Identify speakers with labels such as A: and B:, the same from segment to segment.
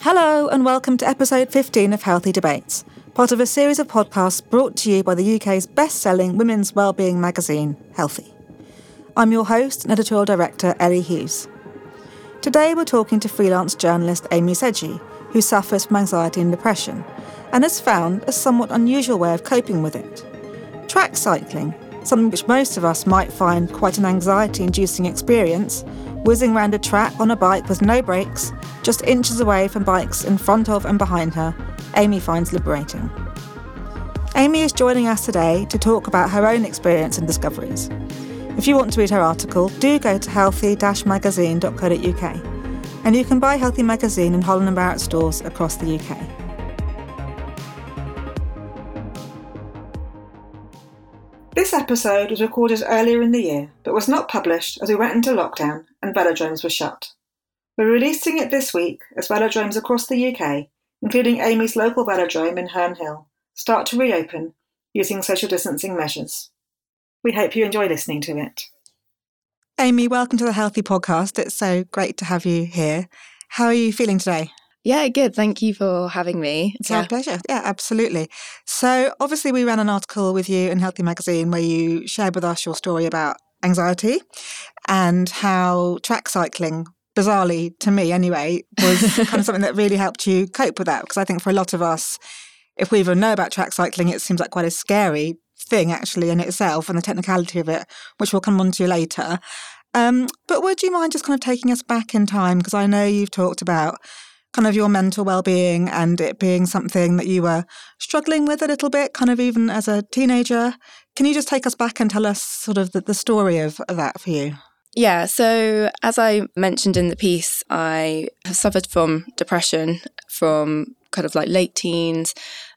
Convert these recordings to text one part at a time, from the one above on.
A: Hello, and welcome to episode 15 of Healthy Debates, part of a series of podcasts brought to you by the UK's best selling women's wellbeing magazine, Healthy. I'm your host and editorial director, Ellie Hughes. Today we're talking to freelance journalist Amy Sedghi, who suffers from anxiety and depression, and has found a somewhat unusual way of coping with it. Track cycling, something which most of us might find quite an anxiety inducing experience, whizzing round a track on a bike with no brakes, just inches away from bikes in front of and behind her, Amy finds liberating. Amy is joining us today to talk about her own experience and discoveries. If you want to read her article, do go to healthy-magazine.co.uk and you can buy Healthy Magazine in Holland and Barrett stores across the UK. This episode was recorded earlier in the year, but was not published as we went into lockdown and velodromes were shut. We're releasing it this week as velodromes across the UK, including Amy's local velodrome in Herne Hill, start to reopen using social distancing measures. We hope you enjoy listening to it. Amy, welcome to the Healthy Podcast. It's so great to have you here. How are you feeling today?
B: Yeah, good. Thank you for having me.
A: It's yeah. our pleasure. Yeah, absolutely. So, obviously, we ran an article with you in Healthy Magazine where you shared with us your story about anxiety and how track cycling, bizarrely to me anyway, was kind of something that really helped you cope with that. Because I think for a lot of us, if we even know about track cycling, it seems like quite a scary thing actually in itself and the technicality of it, which we'll come on to later. Um, but would you mind just kind of taking us back in time? Because I know you've talked about kind of your mental well-being and it being something that you were struggling with a little bit kind of even as a teenager can you just take us back and tell us sort of the, the story of, of that for you
B: yeah, so as I mentioned in the piece, I have suffered from depression from kind of like late teens.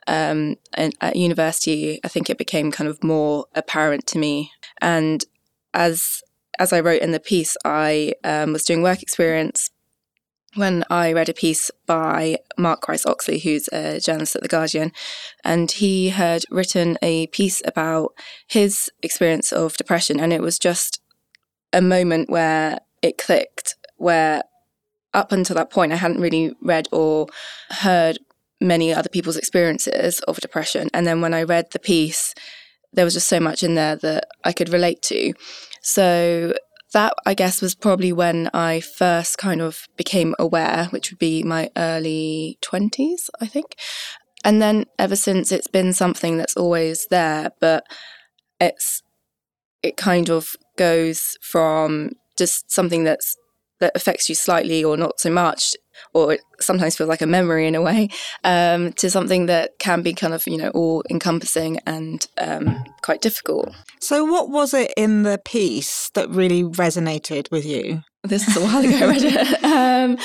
B: Um, and at university, I think it became kind of more apparent to me. And as as I wrote in the piece, I um, was doing work experience when I read a piece by Mark Rice Oxley, who's a journalist at The Guardian, and he had written a piece about his experience of depression. And it was just a moment where it clicked, where up until that point, I hadn't really read or heard many other people's experiences of depression. And then when I read the piece, there was just so much in there that I could relate to. So that I guess was probably when I first kind of became aware, which would be my early 20s, I think. And then ever since it's been something that's always there, but it's it kind of goes from just something that's that affects you slightly or not so much or it sometimes feels like a memory in a way, um, to something that can be kind of, you know, all encompassing and um, quite difficult.
A: So, what was it in the piece that really resonated with you?
B: This is a while ago I read it. Um,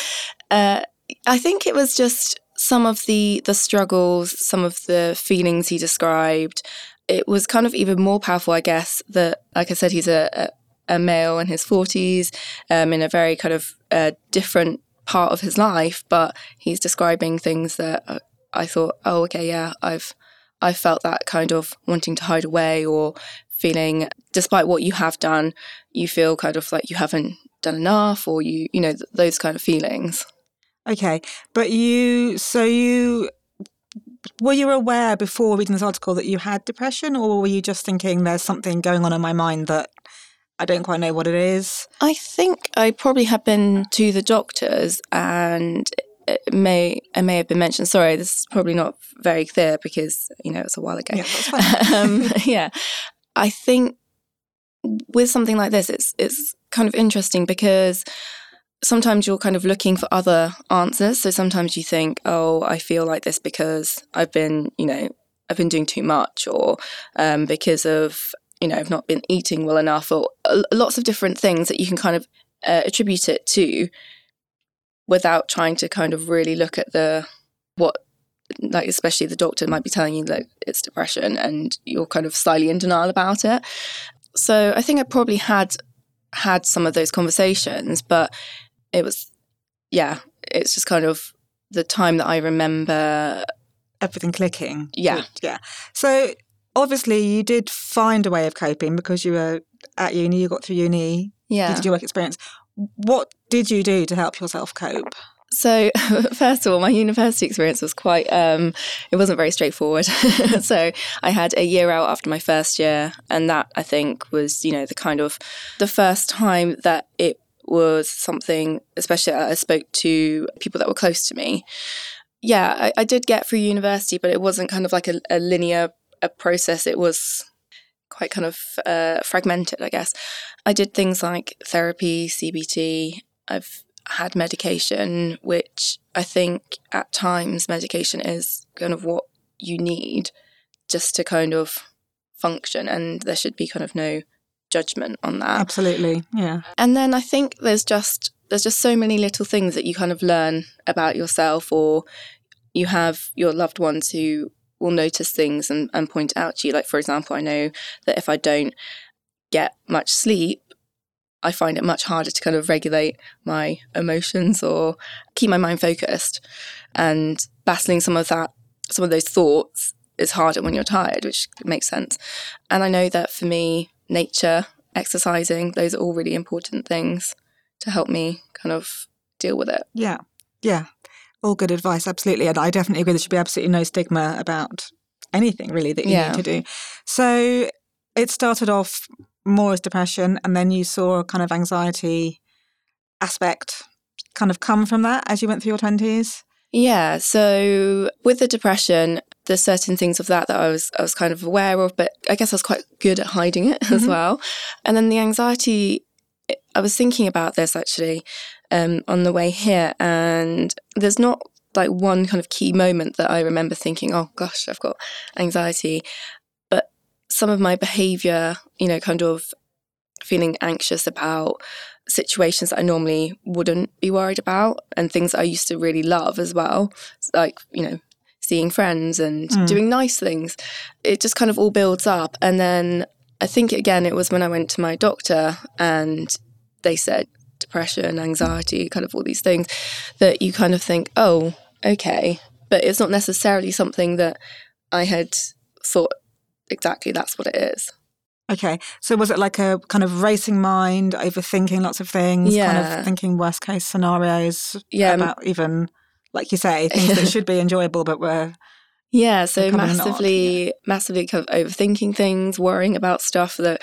B: uh, I think it was just some of the the struggles, some of the feelings he described. It was kind of even more powerful, I guess, that, like I said, he's a, a male in his 40s um, in a very kind of uh, different part of his life, but he's describing things that uh, I thought, oh, okay, yeah, I've I felt that kind of wanting to hide away or feeling, despite what you have done, you feel kind of like you haven't done enough, or you, you know, th- those kind of feelings.
A: Okay, but you, so you were you aware before reading this article that you had depression, or were you just thinking there's something going on in my mind that I don't quite know what it is.
B: I think I probably have been to the doctors and it may it may have been mentioned. Sorry, this is probably not very clear because you know it's a while ago.
A: Yeah, um,
B: yeah, I think with something like this, it's it's kind of interesting because sometimes you're kind of looking for other answers. So sometimes you think, oh, I feel like this because I've been, you know, I've been doing too much, or um, because of you know, I've not been eating well enough, or uh, lots of different things that you can kind of uh, attribute it to without trying to kind of really look at the what like especially the doctor might be telling you that it's depression and you're kind of slightly in denial about it. So i think i probably had had some of those conversations but it was yeah it's just kind of the time that i remember
A: everything clicking.
B: Yeah.
A: Yeah. So obviously you did find a way of coping because you were at uni, you got through uni,
B: yeah.
A: you did your work experience. What did you do to help yourself cope?
B: So, first of all, my university experience was quite, um, it wasn't very straightforward. so, I had a year out after my first year, and that I think was, you know, the kind of the first time that it was something, especially I spoke to people that were close to me. Yeah, I, I did get through university, but it wasn't kind of like a, a linear a process. It was quite kind of uh, fragmented, I guess. I did things like therapy, CBT. I've had medication, which I think at times medication is kind of what you need just to kind of function, and there should be kind of no judgment on that.
A: Absolutely, yeah.
B: And then I think there's just there's just so many little things that you kind of learn about yourself, or you have your loved ones who will notice things and, and point out to you. Like for example, I know that if I don't get much sleep, I find it much harder to kind of regulate my emotions or keep my mind focused. And battling some of that, some of those thoughts is harder when you're tired, which makes sense. And I know that for me, nature, exercising, those are all really important things to help me kind of deal with it.
A: Yeah. Yeah. All good advice, absolutely. And I definitely agree there should be absolutely no stigma about anything really that you yeah. need to do. So it started off more as depression and then you saw a kind of anxiety aspect kind of come from that as you went through your 20s?
B: Yeah, so with the depression, there's certain things of that that I was I was kind of aware of, but I guess I was quite good at hiding it mm-hmm. as well. And then the anxiety, I was thinking about this actually um, on the way here, and there's not like one kind of key moment that I remember thinking, oh gosh, I've got anxiety But some of my behavior, you know, kind of feeling anxious about situations that I normally wouldn't be worried about and things I used to really love as well, like, you know, seeing friends and mm. doing nice things. It just kind of all builds up. And then I think again, it was when I went to my doctor and they said depression, anxiety, kind of all these things that you kind of think, oh, okay. But it's not necessarily something that I had thought exactly that's what it is.
A: Okay. So was it like a kind of racing mind, overthinking lots of things, yeah. kind of thinking worst case scenarios yeah. about even like you say, things that should be enjoyable but were
B: Yeah, so massively yeah. massively kind of overthinking things, worrying about stuff that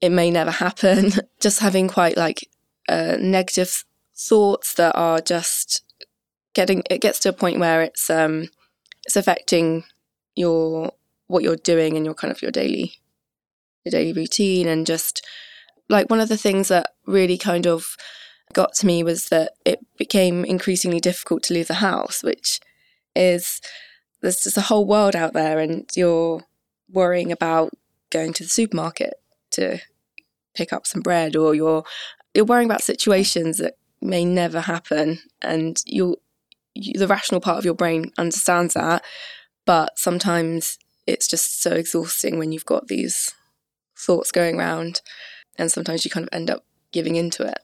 B: it may never happen, just having quite like uh, negative thoughts that are just getting it gets to a point where it's um it's affecting your what you're doing and your kind of your daily your daily routine and just like one of the things that really kind of got to me was that it became increasingly difficult to leave the house which is there's just a whole world out there and you're worrying about going to the supermarket to pick up some bread or you're you're worrying about situations that may never happen and you the rational part of your brain understands that but sometimes it's just so exhausting when you've got these thoughts going around and sometimes you kind of end up giving into it.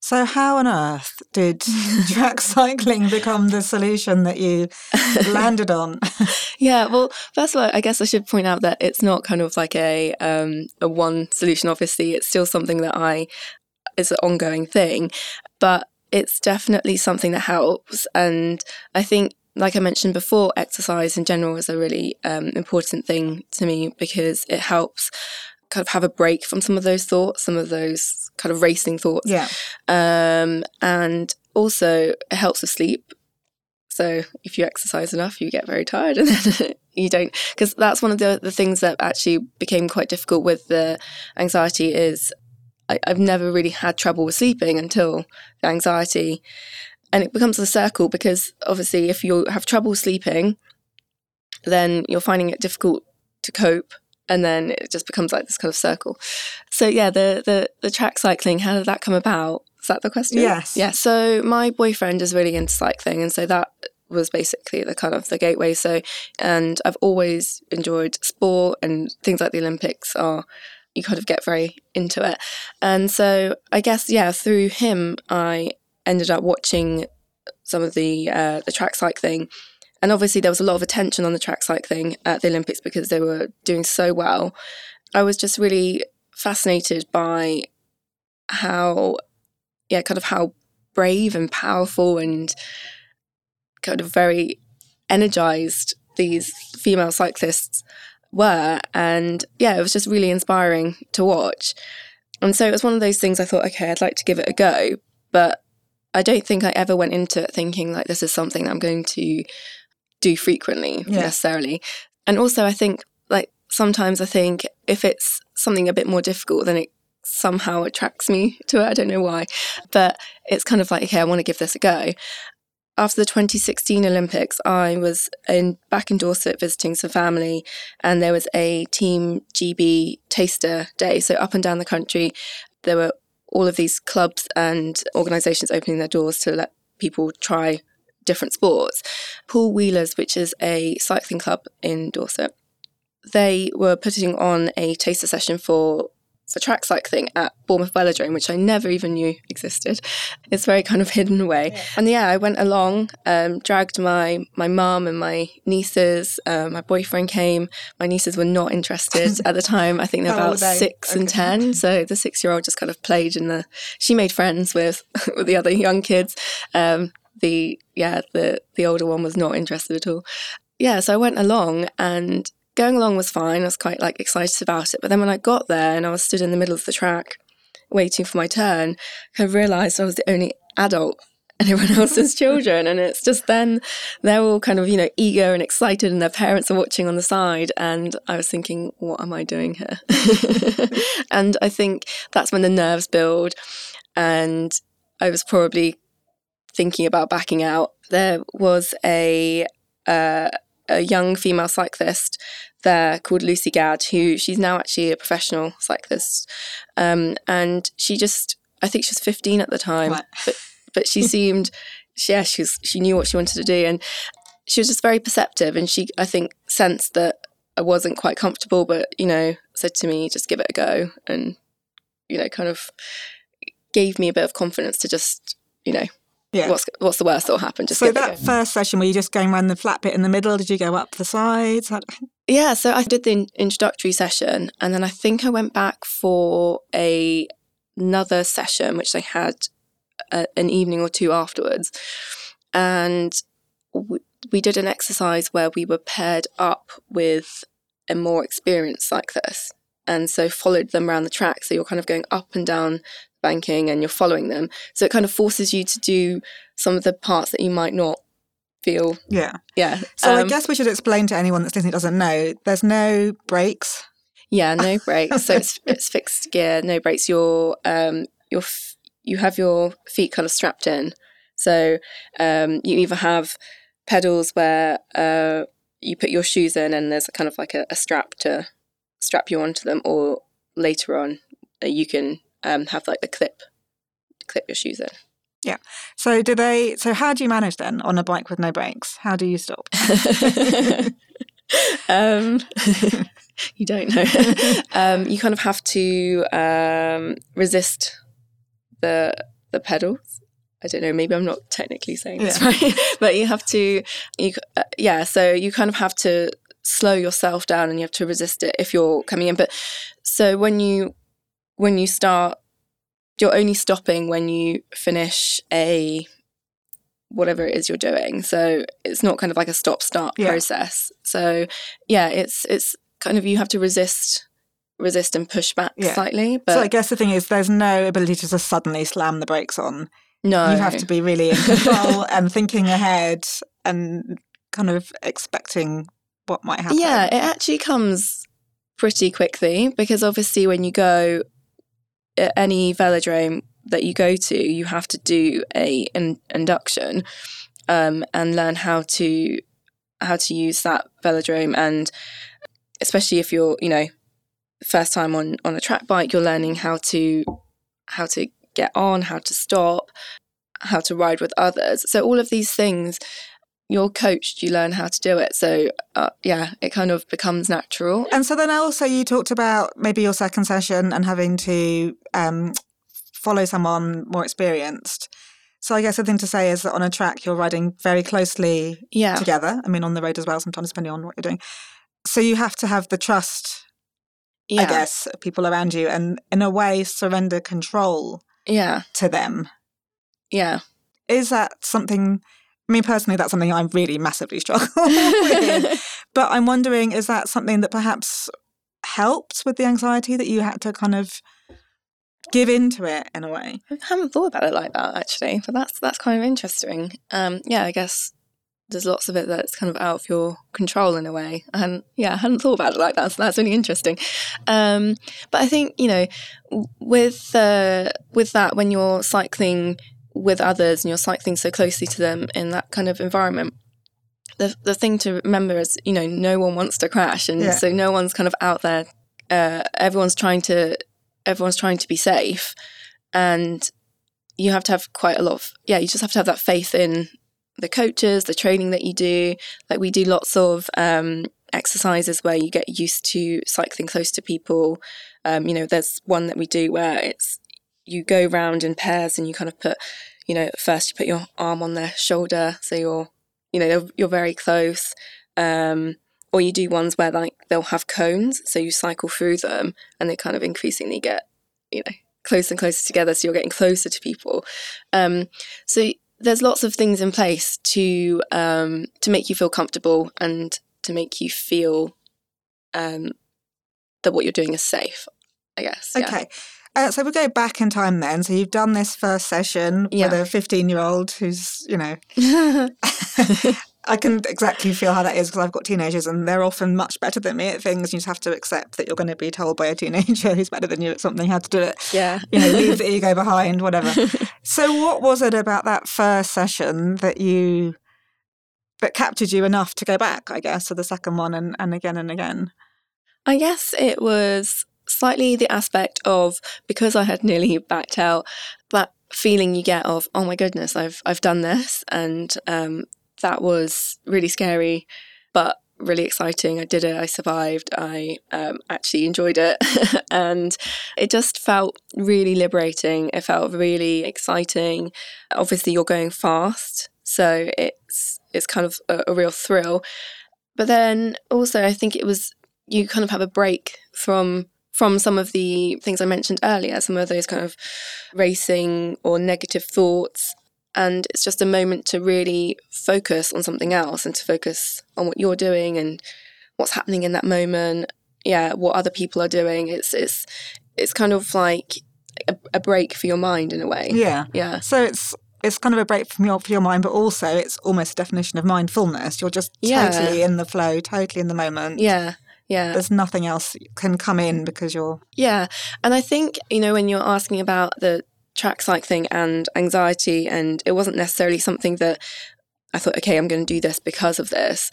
A: So, how on earth did track cycling become the solution that you landed on?
B: yeah, well, first of all, I guess I should point out that it's not kind of like a um, a one solution. Obviously, it's still something that I is an ongoing thing, but it's definitely something that helps. And I think like I mentioned before, exercise in general is a really um, important thing to me because it helps kind of have a break from some of those thoughts, some of those kind of racing thoughts.
A: Yeah.
B: Um, and also, it helps with sleep. So if you exercise enough, you get very tired and then you don't. Because that's one of the, the things that actually became quite difficult with the anxiety is I, I've never really had trouble with sleeping until the anxiety and it becomes a circle because obviously if you have trouble sleeping then you're finding it difficult to cope and then it just becomes like this kind of circle. So yeah the the, the track cycling how did that come about? Is that the question?
A: Yes.
B: Yeah so my boyfriend is really into cycling and so that was basically the kind of the gateway. So and i've always enjoyed sport and things like the olympics are you kind of get very into it and so i guess yeah through him i ended up watching some of the uh, the track cycling, and obviously there was a lot of attention on the track cycling at the Olympics because they were doing so well. I was just really fascinated by how, yeah, kind of how brave and powerful and kind of very energized these female cyclists were. And yeah, it was just really inspiring to watch. And so it was one of those things I thought, okay, I'd like to give it a go. But I don't think I ever went into it thinking like this is something I'm going to do frequently yeah. necessarily. And also, I think like sometimes I think if it's something a bit more difficult, then it somehow attracts me to it. I don't know why, but it's kind of like, okay, I want to give this a go after the 2016 Olympics, I was in back in Dorset visiting some family, and there was a Team GB taster day. So up and down the country, there were all of these clubs and organisations opening their doors to let people try different sports. Poole Wheelers, which is a cycling club in Dorset, they were putting on a taster session for for track cycling at Bournemouth Velodrome, which I never even knew existed. It's very kind of hidden away. Yeah. And yeah, I went along, um, dragged my my mum and my nieces. Um, my boyfriend came. My nieces were not interested at the time. I think they're about they? six okay. and ten. So the six year old just kind of played in the. She made friends with with the other young kids. Um, the yeah the the older one was not interested at all. Yeah, so I went along and going along was fine. I was quite like excited about it. But then when I got there and I was stood in the middle of the track waiting for my turn, I realised I was the only adult and everyone else is children. And it's just then they're all kind of, you know, eager and excited and their parents are watching on the side. And I was thinking, what am I doing here? and I think that's when the nerves build. And I was probably thinking about backing out. There was a uh, a young female cyclist there called Lucy Gadd, who she's now actually a professional cyclist. Um, and she just, I think she was 15 at the time, but, but she seemed, yeah, she was, she knew what she wanted to do. And she was just very perceptive. And she, I think, sensed that I wasn't quite comfortable, but, you know, said to me, just give it a go. And, you know, kind of gave me a bit of confidence to just, you know, yeah. What's what's the worst that'll happen?
A: Just so that first session, were you just going around the flat bit in the middle? Did you go up the sides?
B: Yeah, so I did the introductory session, and then I think I went back for a another session, which they had a, an evening or two afterwards, and we, we did an exercise where we were paired up with a more experienced cyclist and so followed them around the track. So you're kind of going up and down banking and you're following them. So it kind of forces you to do some of the parts that you might not feel.
A: Yeah.
B: Yeah.
A: So um, I guess we should explain to anyone that's listening doesn't know, there's no brakes.
B: Yeah, no brakes. so it's, it's fixed gear, no brakes. You're, um, you're, f- you have your feet kind of strapped in. So um, you either have pedals where uh, you put your shoes in and there's kind of like a, a strap to strap you onto them, or later on uh, you can um, have like a clip clip your shoes in.
A: Yeah. So do they? So how do you manage then on a bike with no brakes? How do you stop?
B: um, you don't know. um, you kind of have to um, resist the the pedals. I don't know. Maybe I'm not technically saying yeah. this right, but you have to. You uh, yeah. So you kind of have to slow yourself down, and you have to resist it if you're coming in. But so when you when you start, you're only stopping when you finish a whatever it is you're doing. So it's not kind of like a stop start yeah. process. So yeah, it's it's kind of you have to resist resist and push back yeah. slightly. But
A: so I guess the thing is there's no ability to just suddenly slam the brakes on.
B: No.
A: You have to be really in control and thinking ahead and kind of expecting what might happen.
B: Yeah, it actually comes pretty quickly because obviously when you go any velodrome that you go to, you have to do a an induction um, and learn how to how to use that velodrome, and especially if you're you know first time on on a track bike, you're learning how to how to get on, how to stop, how to ride with others. So all of these things you're coached, you learn how to do it. So, uh, yeah, it kind of becomes natural.
A: And so then also you talked about maybe your second session and having to um, follow someone more experienced. So I guess the thing to say is that on a track you're riding very closely
B: yeah.
A: together. I mean, on the road as well, sometimes depending on what you're doing. So you have to have the trust, yeah. I guess, people around you, and in a way surrender control.
B: Yeah.
A: To them
B: Yeah.
A: Is that something? I mean, personally, that's something I really massively struggle with. but I'm wondering, is that something that perhaps helped with the anxiety that you had to kind of give into it in a way?
B: I haven't thought about it like that actually, but that's that's kind of interesting. Um, yeah, I guess there's lots of it that's kind of out of your control in a way. And yeah, I hadn't thought about it like that, so that's really interesting. Um, but I think you know, with uh, with that, when you're cycling with others and you're cycling so closely to them in that kind of environment, the the thing to remember is you know no one wants to crash, and yeah. so no one's kind of out there. Uh, everyone's trying to everyone's trying to be safe, and you have to have quite a lot of yeah. You just have to have that faith in the coaches, the training that you do. Like we do lots of um, exercises where you get used to cycling close to people. Um, you know, there's one that we do where it's you go round in pairs and you kind of put, you know, first you put your arm on their shoulder, so you're, you know, you're, very close. Um, or you do ones where like they'll have cones, so you cycle through them, and they kind of increasingly get, you know, closer and closer together, so you're getting closer to people. Um, so there's lots of things in place to um, to make you feel comfortable and to make you feel um, that what you're doing is safe. I guess.
A: Yeah. Uh, so we go back in time then. So you've done this first session yeah. with a 15 year old who's, you know, I can exactly feel how that is because I've got teenagers and they're often much better than me at things. You just have to accept that you're going to be told by a teenager who's better than you at something how to do it.
B: Yeah.
A: You know, leave the ego behind, whatever. so, what was it about that first session that you that captured you enough to go back? I guess to the second one and, and again and again.
B: I guess it was slightly the aspect of because I had nearly backed out that feeling you get of oh my goodness I've I've done this and um, that was really scary, but really exciting. I did it, I survived, I um, actually enjoyed it. and it just felt really liberating. It felt really exciting. Obviously, you're going fast, so it's it's kind of a, a real thrill. But then also, I think it was you kind of have a break from from some of the things I mentioned earlier, some of those kind of racing or negative thoughts and it's just a moment to really focus on something else and to focus on what you're doing and what's happening in that moment yeah what other people are doing it's it's it's kind of like a, a break for your mind in a way
A: yeah
B: yeah
A: so it's it's kind of a break from your for your mind, but also it's almost a definition of mindfulness. You're just yeah. totally in the flow, totally in the moment.
B: Yeah. Yeah.
A: There's nothing else can come in because you're
B: Yeah. And I think, you know, when you're asking about the track cycling and anxiety, and it wasn't necessarily something that I thought, okay, I'm going to do this because of this.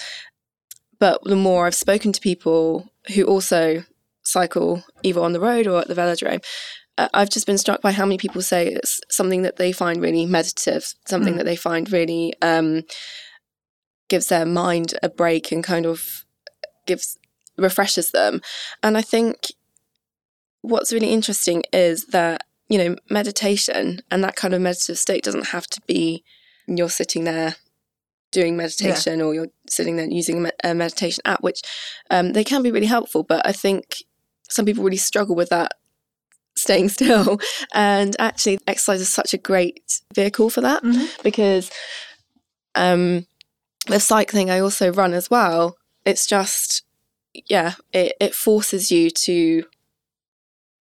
B: But the more I've spoken to people who also cycle either on the road or at the velodrome, uh, I've just been struck by how many people say it's something that they find really meditative, something mm. that they find really um, gives their mind a break and kind of gives refreshes them. And I think what's really interesting is that you know, meditation and that kind of meditative state doesn't have to be you're sitting there doing meditation yeah. or you're sitting there using a meditation app, which um, they can be really helpful. But I think some people really struggle with that staying still. And actually, exercise is such a great vehicle for that mm-hmm. because um, with cycling, I also run as well. It's just, yeah, it, it forces you to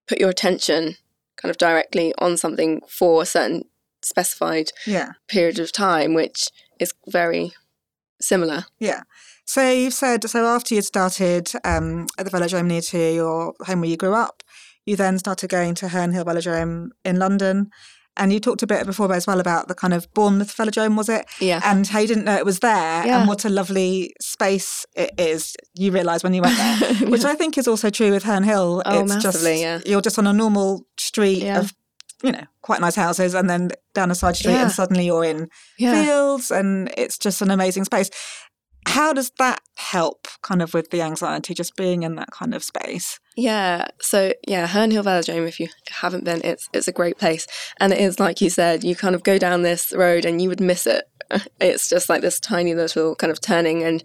B: put your attention kind of directly on something for a certain specified
A: yeah.
B: period of time, which is very similar.
A: Yeah. So you've said so after you'd started um, at the velodrome near to your home where you grew up, you then started going to Herne Hill Velodrome in London. And you talked a bit before as well about the kind of Bournemouth Velodrome, was it?
B: Yeah.
A: And how you didn't know it was there yeah. and what a lovely space it is, you realise when you went there. yeah. Which I think is also true with Herne Hill.
B: Oh, it's massively, just, yeah.
A: You're just on a normal street yeah. of, you know, quite nice houses and then down a side street and suddenly you're in fields and it's just an amazing space. How does that help kind of with the anxiety, just being in that kind of space?
B: Yeah. So yeah, Herne Hill Velodrome, if you haven't been, it's it's a great place. And it is like you said, you kind of go down this road and you would miss it. It's just like this tiny little kind of turning and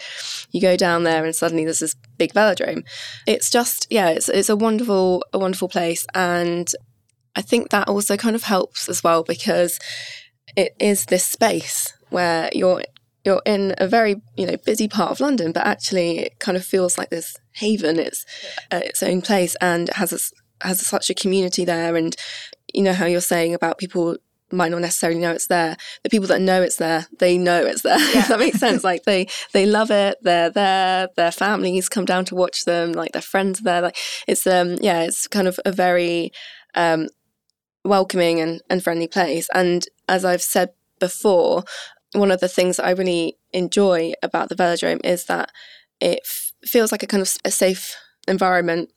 B: you go down there and suddenly there's this big velodrome. It's just yeah, it's it's a wonderful, a wonderful place. And I think that also kind of helps as well because it is this space where you're you're in a very you know busy part of London, but actually it kind of feels like this haven. It's uh, its own place and has a, has such a community there. And you know how you're saying about people might not necessarily know it's there. The people that know it's there, they know it's there. Yeah. that makes sense. Like they they love it. They're there. Their families come down to watch them. Like their friends are there. Like it's um yeah, it's kind of a very um welcoming and, and friendly place. And as I've said before, one of the things that I really enjoy about the velodrome is that it f- feels like a kind of a safe environment.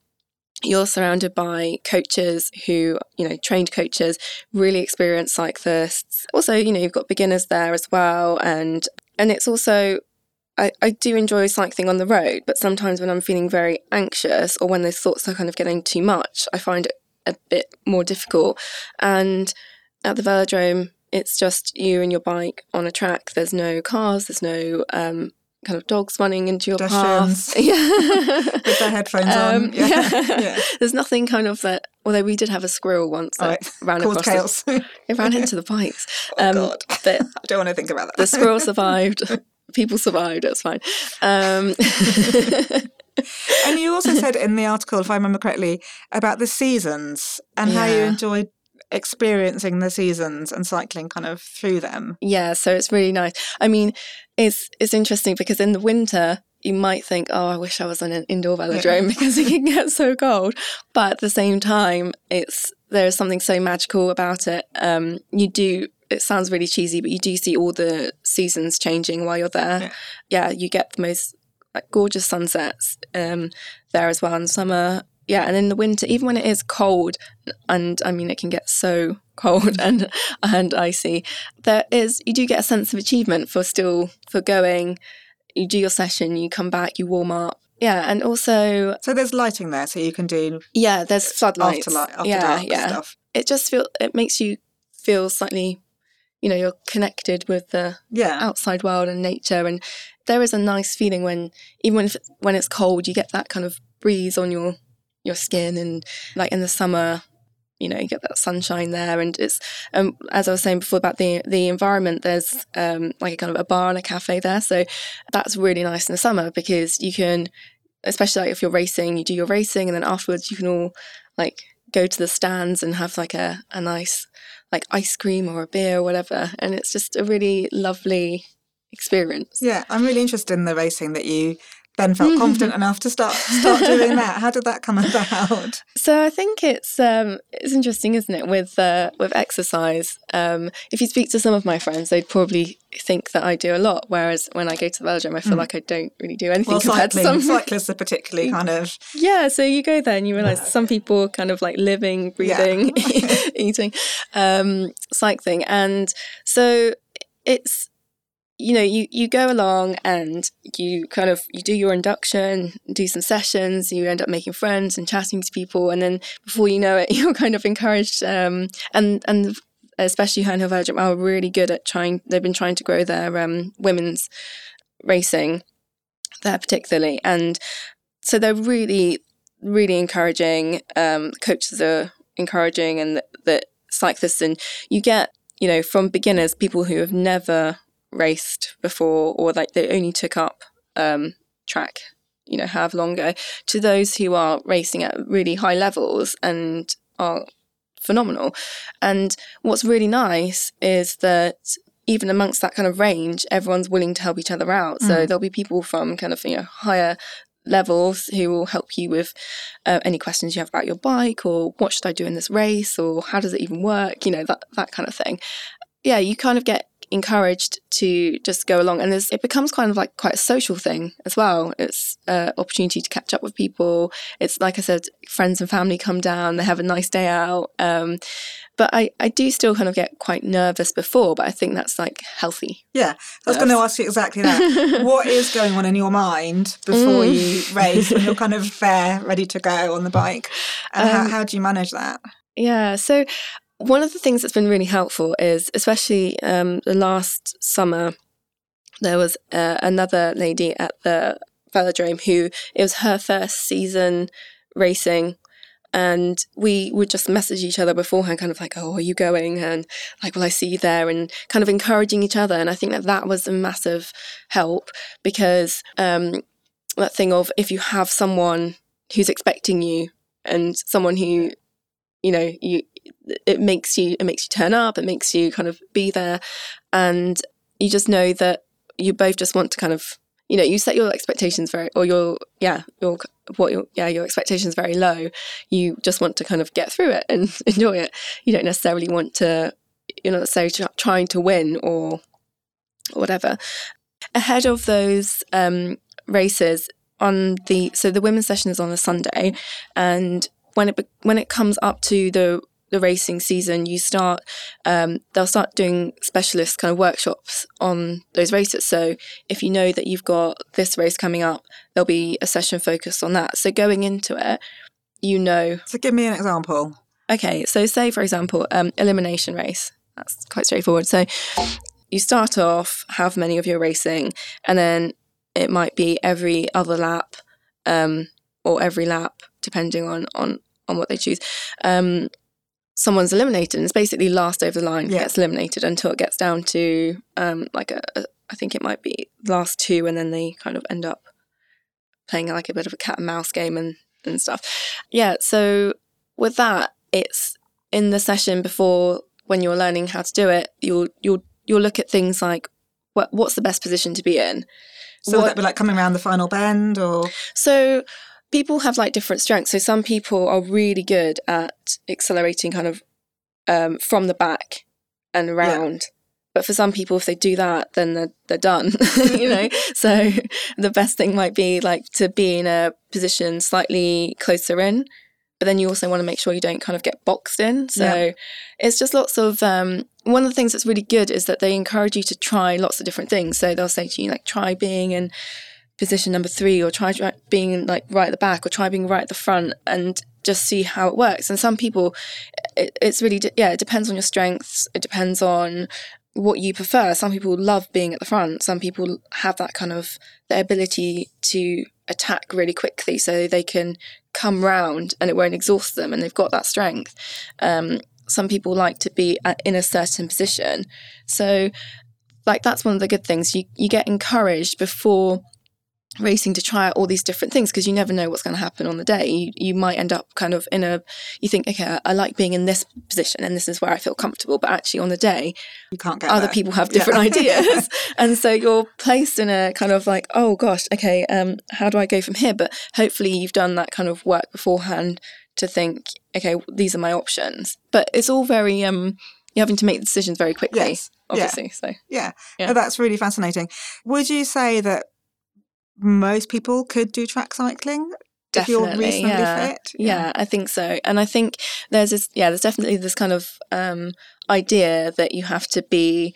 B: You're surrounded by coaches who, you know, trained coaches, really experienced cyclists. Also, you know, you've got beginners there as well, and and it's also I, I do enjoy cycling on the road, but sometimes when I'm feeling very anxious or when those thoughts are kind of getting too much, I find it a bit more difficult. And at the velodrome, it's just you and your bike on a track. There's no cars. There's no um, kind of dogs running into your path.
A: Yeah, with their headphones um, on. Yeah.
B: yeah. yeah. There's nothing kind of that. Although we did have a squirrel once that right. ran across.
A: chaos.
B: The, it ran into the bikes.
A: Oh um, God! But I don't want to think about that.
B: The squirrel survived. People survived. It's fine. Um,
A: and you also said in the article, if I remember correctly, about the seasons and yeah. how you enjoyed experiencing the seasons and cycling kind of through them.
B: Yeah, so it's really nice. I mean, it's it's interesting because in the winter you might think, oh, I wish I was on an indoor velodrome yeah. because it can get so cold. But at the same time, it's there's something so magical about it. Um, you do. It sounds really cheesy, but you do see all the seasons changing while you're there. Yeah, yeah you get the most like, gorgeous sunsets um, there as well in summer yeah, and in the winter, even when it is cold, and I mean it can get so cold and and icy, there is you do get a sense of achievement for still for going. You do your session, you come back, you warm up, yeah, and also
A: so there's lighting there, so you can do
B: yeah, there's floodlights,
A: after, light, after yeah, yeah. Stuff.
B: It just feel it makes you feel slightly, you know, you're connected with the
A: yeah.
B: outside world and nature, and there is a nice feeling when even when when it's cold, you get that kind of breeze on your your skin and like in the summer you know you get that sunshine there. And it's um, as i was saying before about the the environment there's um, like a kind of a bar and a cafe there. So that's really nice in the summer because you can especially like if you're racing you do your racing and then afterwards you can all like go to the stands and have like a, a nice like ice cream or a beer or whatever. And it's just a really lovely experience.
A: Yeah i'm really interested in the racing that you then felt confident enough to start start doing that. How did that come about?
B: So I think it's um, it's interesting, isn't it, with uh, with exercise. Um, if you speak to some of my friends, they'd probably think that I do a lot, whereas when I go to the velodrome, I feel mm. like I don't really do anything well, compared
A: cycling,
B: to some
A: cyclists are particularly kind of
B: yeah. So you go there and you realise yeah. some people kind of like living, breathing, yeah. eating, um, cycling, and so it's you know you you go along and you kind of you do your induction do some sessions you end up making friends and chatting to people and then before you know it you're kind of encouraged um, and and especially Herne Hill Velodrome are really good at trying they've been trying to grow their um, women's racing there particularly and so they're really really encouraging um, coaches are encouraging and that cyclists and you get you know from beginners people who have never raced before or like they only took up um, track you know have longer to those who are racing at really high levels and are phenomenal. And what's really nice is that even amongst that kind of range everyone's willing to help each other out. Mm. so there'll be people from kind of you know higher levels who will help you with uh, any questions you have about your bike or what should I do in this race or how does it even work you know that that kind of thing. Yeah you kind of get encouraged to just go along. And it becomes kind of like quite a social thing as well. It's an opportunity to catch up with people. It's like i said friends and family come down. They have a nice day out. Um, but I, I do still kind of get quite nervous before but i think that's like healthy.
A: Yeah. I was going to ask you exactly that. What is going on in your mind before mm. you race when you're kind of there ready to go on the bike? And um, how, how do you manage that?
B: yeah. So one of the things that's been really helpful is, especially um, the last summer, there was uh, another lady at the velodrome who it was her first season racing and we would just message each other beforehand kind of like oh are you going? and like will i see you there? and kind of encouraging each other and i think that that was a massive help because um, that thing of if you have someone who's expecting you and someone who you know you it makes you it makes you turn up it makes you kind of be there. And you just know that you both just want to kind of you know you set your expectations very or your yeah your what your yeah your expectations very low. You just want to kind of get through it and enjoy it. You don't necessarily want to you're not necessarily trying to win or whatever. Ahead of those um, races on the so the women's session is on a sunday and when it when it comes up to the the racing season, you start um, they'll start doing specialist kind of workshops on those races. So if you know that you've got this race coming up, there'll be a session focused on that. So going into it, you know.
A: So give me an example.
B: Okay, so say for example, um, elimination race. That's quite straightforward. So you start off, have many of your racing, and then it might be every other lap um, or every lap, depending on on on what they choose. Um, someone's eliminated and it's basically last over the line yeah. gets eliminated until it gets down to um, like a, a I think it might be last two and then they kind of end up playing like a bit of a cat and mouse game and, and stuff. Yeah, so with that, it's in the session before when you're learning how to do it, you'll you'll you'll look at things like what what's the best position to be in.
A: So what, would that be like coming around the final bend or
B: so people have like different strengths. So some people are really good at accelerating kind of um, from the back and around. Yeah. But for some people, if they do that, then they're, they're done, you know? so the best thing might be like to be in a position slightly closer in, but then you also want to make sure you don't kind of get boxed in. So yeah. it's just lots of, um, one of the things that's really good is that they encourage you to try lots of different things. So they'll say to you, like, try being in position number three or try being like right at the back or try being right at the front and just see how it works. And some people it, it's really yeah it depends on your strengths it depends on what you prefer. Some people love being at the front some people have that kind of the ability to attack really quickly so they can come round and it won't exhaust them and they've got that strength. Um, some people like to be at, in a certain position. So like that's one of the good things. You you get encouraged before racing to try out all these different things because you never know what's going to happen on the day. You, you might end up kind of in a, you think, okay, I, like being in this position and this is where I feel comfortable. But actually, on the day,
A: you can't get
B: other
A: there.
B: people have different yeah. ideas, and so you're placed in a kind of like, oh gosh, okay, um, how do I go from here? But hopefully, you've done that kind of work beforehand to think, okay, these are my options. But it's all very um, you're having to make decisions very quickly.
A: Yes.
B: Obviously,
A: yeah.
B: so
A: yeah, yeah. That's really fascinating. Would you say that most people could do track cycling
B: definitely yeah. yeah. yeah i think so and i think there's this yeah there's definitely this kind of um, idea that you have to be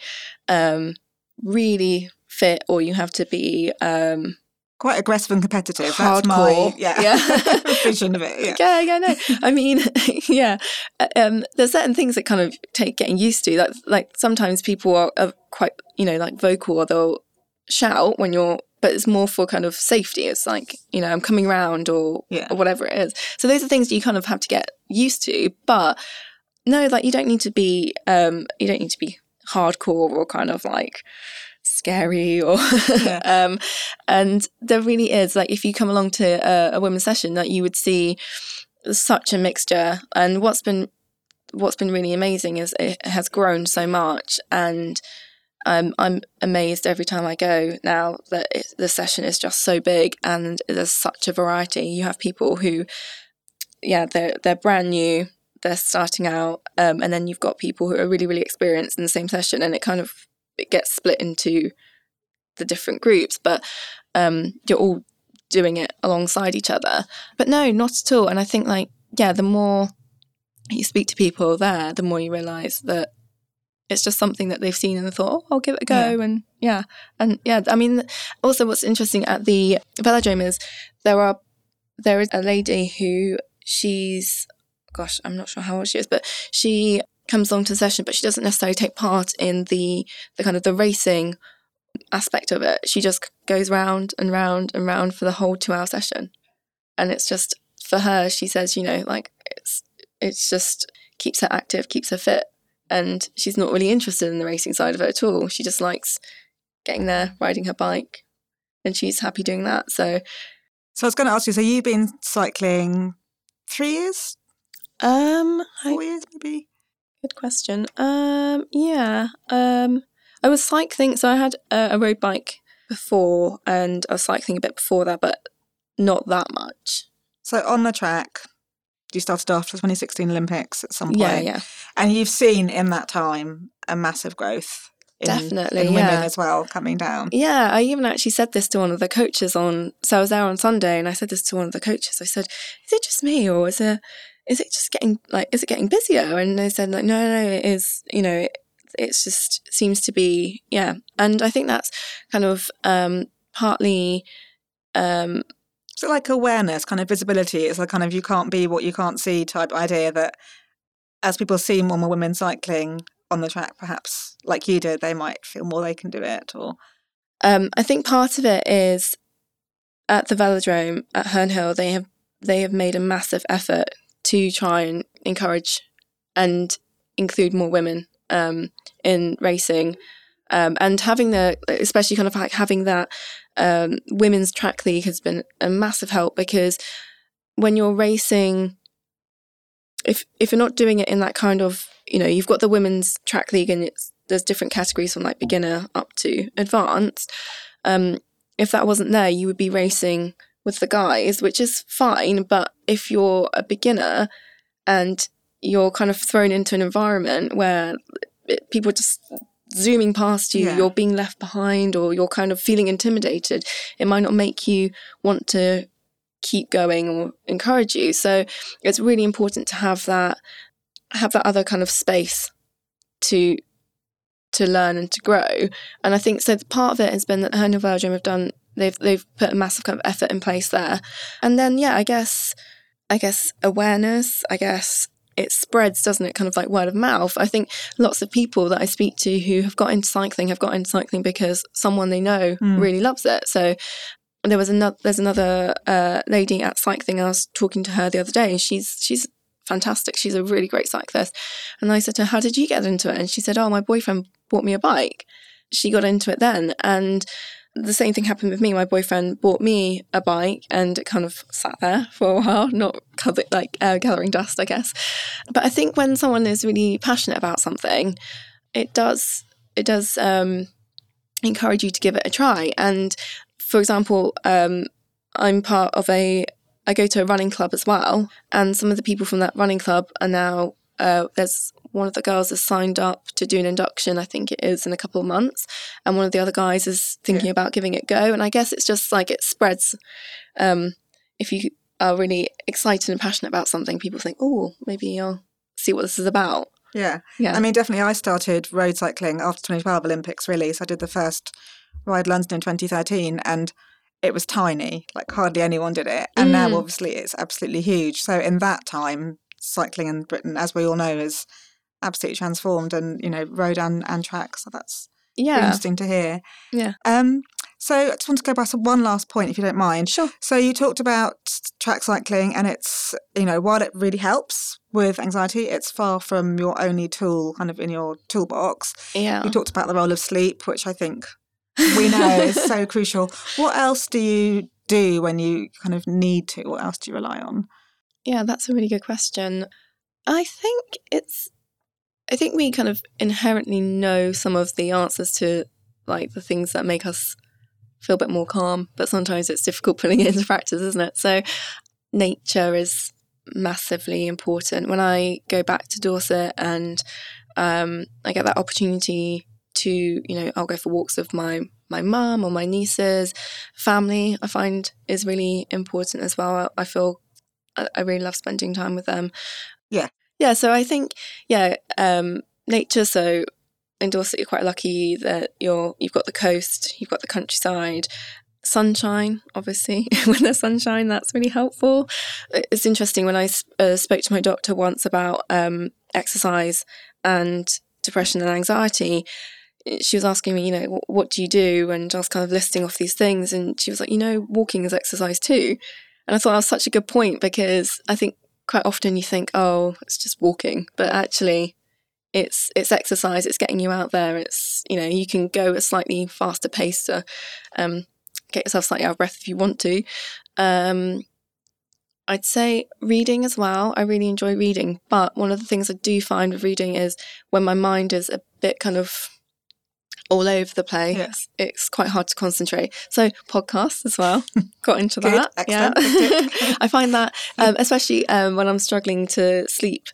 B: um, really fit or you have to be um,
A: quite aggressive and competitive
B: Hardcore.
A: that's my yeah, yeah. vision of it
B: yeah yeah yeah no i mean yeah uh, um, there's certain things that kind of take getting used to like like sometimes people are, are quite you know like vocal or they'll shout when you're but it's more for kind of safety. It's like, you know, I'm coming around or, yeah. or whatever it is. So those are things you kind of have to get used to. But no, like you don't need to be um you don't need to be hardcore or kind of like scary or yeah. um and there really is like if you come along to a, a women's session that you would see such a mixture and what's been what's been really amazing is it has grown so much and I'm amazed every time I go now that it, the session is just so big and there's such a variety. You have people who, yeah, they're they're brand new, they're starting out, um, and then you've got people who are really really experienced in the same session, and it kind of it gets split into the different groups, but um, you're all doing it alongside each other. But no, not at all. And I think like yeah, the more you speak to people there, the more you realize that it's just something that they've seen and thought, oh, I'll give it a go. Yeah. And yeah. And yeah, I mean, also what's interesting at the velodrome is there are, there is a lady who she's, gosh, I'm not sure how old she is, but she comes along to the session, but she doesn't necessarily take part in the, the kind of the racing aspect of it. She just goes round and round and round for the whole two hour session. And it's just, for her, she says, you know, like it's, it's just keeps her active, keeps her fit. And she's not really interested in the racing side of it at all. She just likes getting there, riding her bike, and she's happy doing that. So,
A: so I was going to ask you. So you've been cycling three years,
B: um,
A: four
B: I,
A: years, maybe.
B: good question. Um, yeah. Um, I was cycling, so I had a, a road bike before, and I was cycling a bit before that, but not that much.
A: So on the track, you started after the 2016 Olympics at some point.
B: Yeah, yeah,
A: And you've seen in that time a massive growth. In,
B: Definitely,
A: in women
B: yeah.
A: as well coming down.
B: yeah. I even actually said this to one of the coaches on. So I was there on Sunday, and I said this to one of the coaches. I said, "Is it just me, or is it is it just getting like is it getting busier?" And they said, "Like, no, no, it is. You know, it, it's just seems to be yeah." And I think that's kind of um, partly um,
A: So like awareness, kind of visibility. It's like kind of you can't be what you can't see type idea that as people see more and more women cycling on the track, perhaps like you did, they might feel more they can do it or
B: Um, I think part of it is at the velodrome at Herne Hill. They have they have made a massive effort to try and encourage and include more women um, in racing, um, and having the especially kind of like having that um, women's track league has been a massive help because when you're racing. If if you're not doing it in that kind of you know you've got the women's track league and it's there's different categories from like beginner up to advanced. Um, if that wasn't there, you would be racing with the guys, which is fine. But if you're a beginner and you're kind of thrown into an environment where people just zooming past you,
A: Yeah.
B: you're being left behind, or you're kind of feeling intimidated, it might not make you want to keep going or encourage you. So it's really important to have that have that other kind of space to to learn and to grow. And I think so. Part of it has been that Herne Hill Velodrome have done. They've they've put a massive kind of effort in place there. And then yeah, I guess I guess awareness. I guess it spreads, doesn't it? Kind of like word of mouth. I think lots of people that I speak to who have got into cycling have got into cycling because someone they know
A: Mm.
B: really loves it. So there was another there's another uh, lady at cycling. I was talking to her the other day, and she's she's fantastic. She's a really great cyclist. And I said to her, How did you get into it? And she said, Oh, my boyfriend bought me a bike. She got into it then. And the same thing happened with me. My boyfriend bought me a bike and it kind of sat there for a while, not cover, like uh, gathering dust, I guess. But I think when someone is really passionate about something, it does it does um, encourage you to give it a try. And for example, um, I'm part of a I go to a running club as well, and some of the people from that running club are now. Uh, there's one of the girls has signed up to do an induction. I think it is in a couple of months, and one of the other guys is thinking about giving it a go. And I guess it's just like it spreads. Um, if you are really excited and passionate about something, people think, "Oh, maybe I'll see what this is about."
A: Yeah.
B: Yeah.
A: I mean, definitely, I started road cycling after 2012 Olympics, really. So I did the first Ride London in 2013, and it was tiny, like hardly anyone did it. And now,
B: Mm.
A: obviously, it's absolutely huge. So in that time, cycling in Britain, as we all know, is absolutely transformed and, you know, road and, and track. So that's really
B: Yeah,
A: interesting to hear.
B: Yeah.
A: Um, so I just want to go back to one last point, if you don't mind.
B: Sure.
A: So you talked about track cycling, and it's you know while it really helps with anxiety, it's far from your only tool, kind of in your toolbox.
B: yeah.
A: You talked about the role of sleep, which I think we know is so crucial. What else do you do when you kind of need to? What else do you rely on?
B: Yeah, that's a really good question. I think it's I think we kind of inherently know some of the answers to like the things that make us feel a bit more calm, but sometimes it's difficult putting it into practice, isn't it? So nature is massively important. When I go back to Dorset and um, I get that opportunity to, you know, I'll go for walks with my my mum or my nieces, family. I find is really important as well. I feel I, I really love spending time with them.
A: Yeah.
B: Yeah. So I think yeah, um, nature. So in Dorset, you're quite lucky that you're you've got the coast, you've got the countryside, sunshine. Obviously, when there's sunshine, that's really helpful. It's interesting when I uh, spoke to my doctor once about um, exercise and depression and anxiety. She was asking me, you know, "Wh- what do you do? And I was kind of listing off these things, and she was like, you know, walking is exercise too. And I thought that was such a good point because I think quite often you think, oh, it's just walking, but actually, it's it's exercise. It's getting you out there. It's you know you can go a slightly faster pace to um, get yourself slightly out of breath if you want to. Um, I'd say reading as well. I really enjoy reading, but one of the things I do find with reading is when my mind is a bit kind of all over the place. Yes. It's quite hard to concentrate. So podcasts as well. Got into that. Yeah, I find that um, especially um, when I'm struggling to sleep,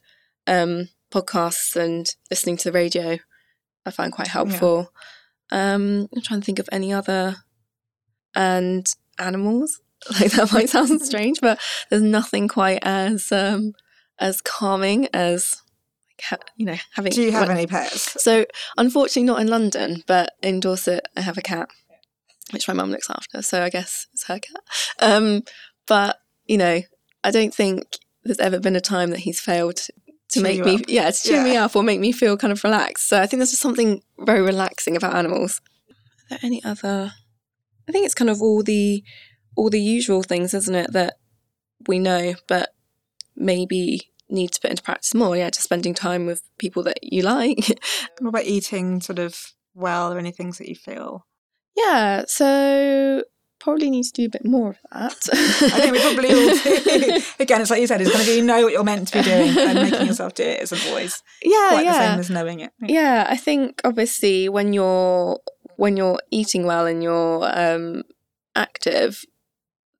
B: um, podcasts and listening to the radio, I find quite helpful. Yeah. Um, I'm trying to think of any other and animals. Like that might sound strange, but there's nothing quite as um, as calming as you know, having.
A: Do you have any pets?
B: So, unfortunately, not in London, but in Dorset, I have a cat, which my mum looks after. So I guess it's her cat. Um, but you know, I don't think there's ever been a time that he's failed to cheer make me, up. yeah, to cheer yeah. me up or make me feel kind of relaxed. So I think there's just something very relaxing about animals. Are there any other? I think it's kind of all the all the usual things, isn't it, that we know, but maybe need to put into practice more. Yeah, just spending time with people that you like.
A: what about eating sort of well or any things that you feel?
B: Yeah, so probably need to do a bit more of that.
A: I think we probably all do. Again, it's like you said, it's going to be you know what you're meant to be doing, and making yourself do it isn't always
B: yeah,
A: quite
B: yeah.
A: the same as knowing it.
B: Yeah, I think obviously when you're when you're eating well and you're um, active,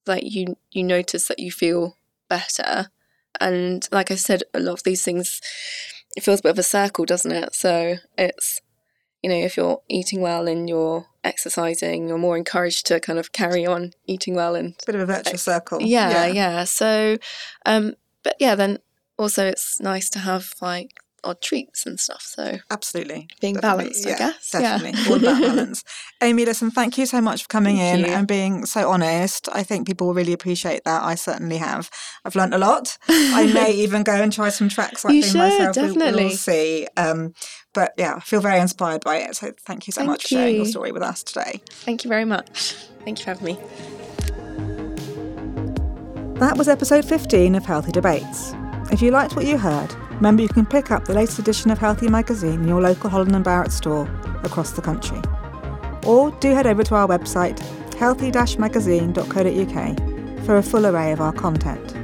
B: like you you notice that you feel better and like I said, a lot of these things, it feels a bit of a circle, doesn't it? So it's, you know, if you're eating well and you're exercising, you're more encouraged to kind of carry on eating well and
A: bit of a virtuous circle.
B: Yeah, yeah. yeah. So, um, but yeah, then also it's nice to have like odd treats and stuff. So
A: absolutely
B: being definitely. balanced, yeah, I guess.
A: Definitely, yeah. all about balance. Amy, listen, thank you so much for coming thank in you. and being so honest. I think people will really appreciate that. I certainly have. I've learned a lot. I may even go and try some tracks like
B: you
A: should,
B: myself. Definitely,
A: we, will see. Um, but yeah, I feel very inspired by it. So thank you so
B: thank
A: much for sharing your story with us today.
B: Thank you very much. Thank you for having me.
A: That was episode 15 of Healthy Debates. If you liked what you heard, remember you can pick up the latest edition of Healthy magazine in your local Holland and Barrett store across the country. Or do head over to our website, healthy-magazine.co.uk, for a full array of our content.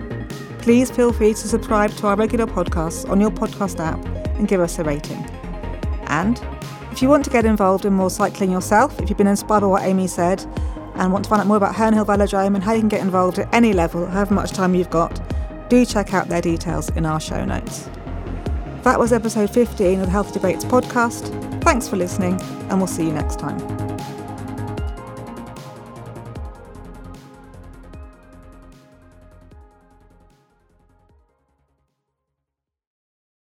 A: Please feel free to subscribe to our regular podcasts on your podcast app and give us a rating. And if you want to get involved in more cycling yourself, if you've been inspired by what Amy said, and want to find out more about Herne Hill Velodrome and how you can get involved at any level, however much time you've got, do check out their details in our show notes. That was episode 15 of the Healthy Debates podcast. Thanks for listening, and we'll see you next time.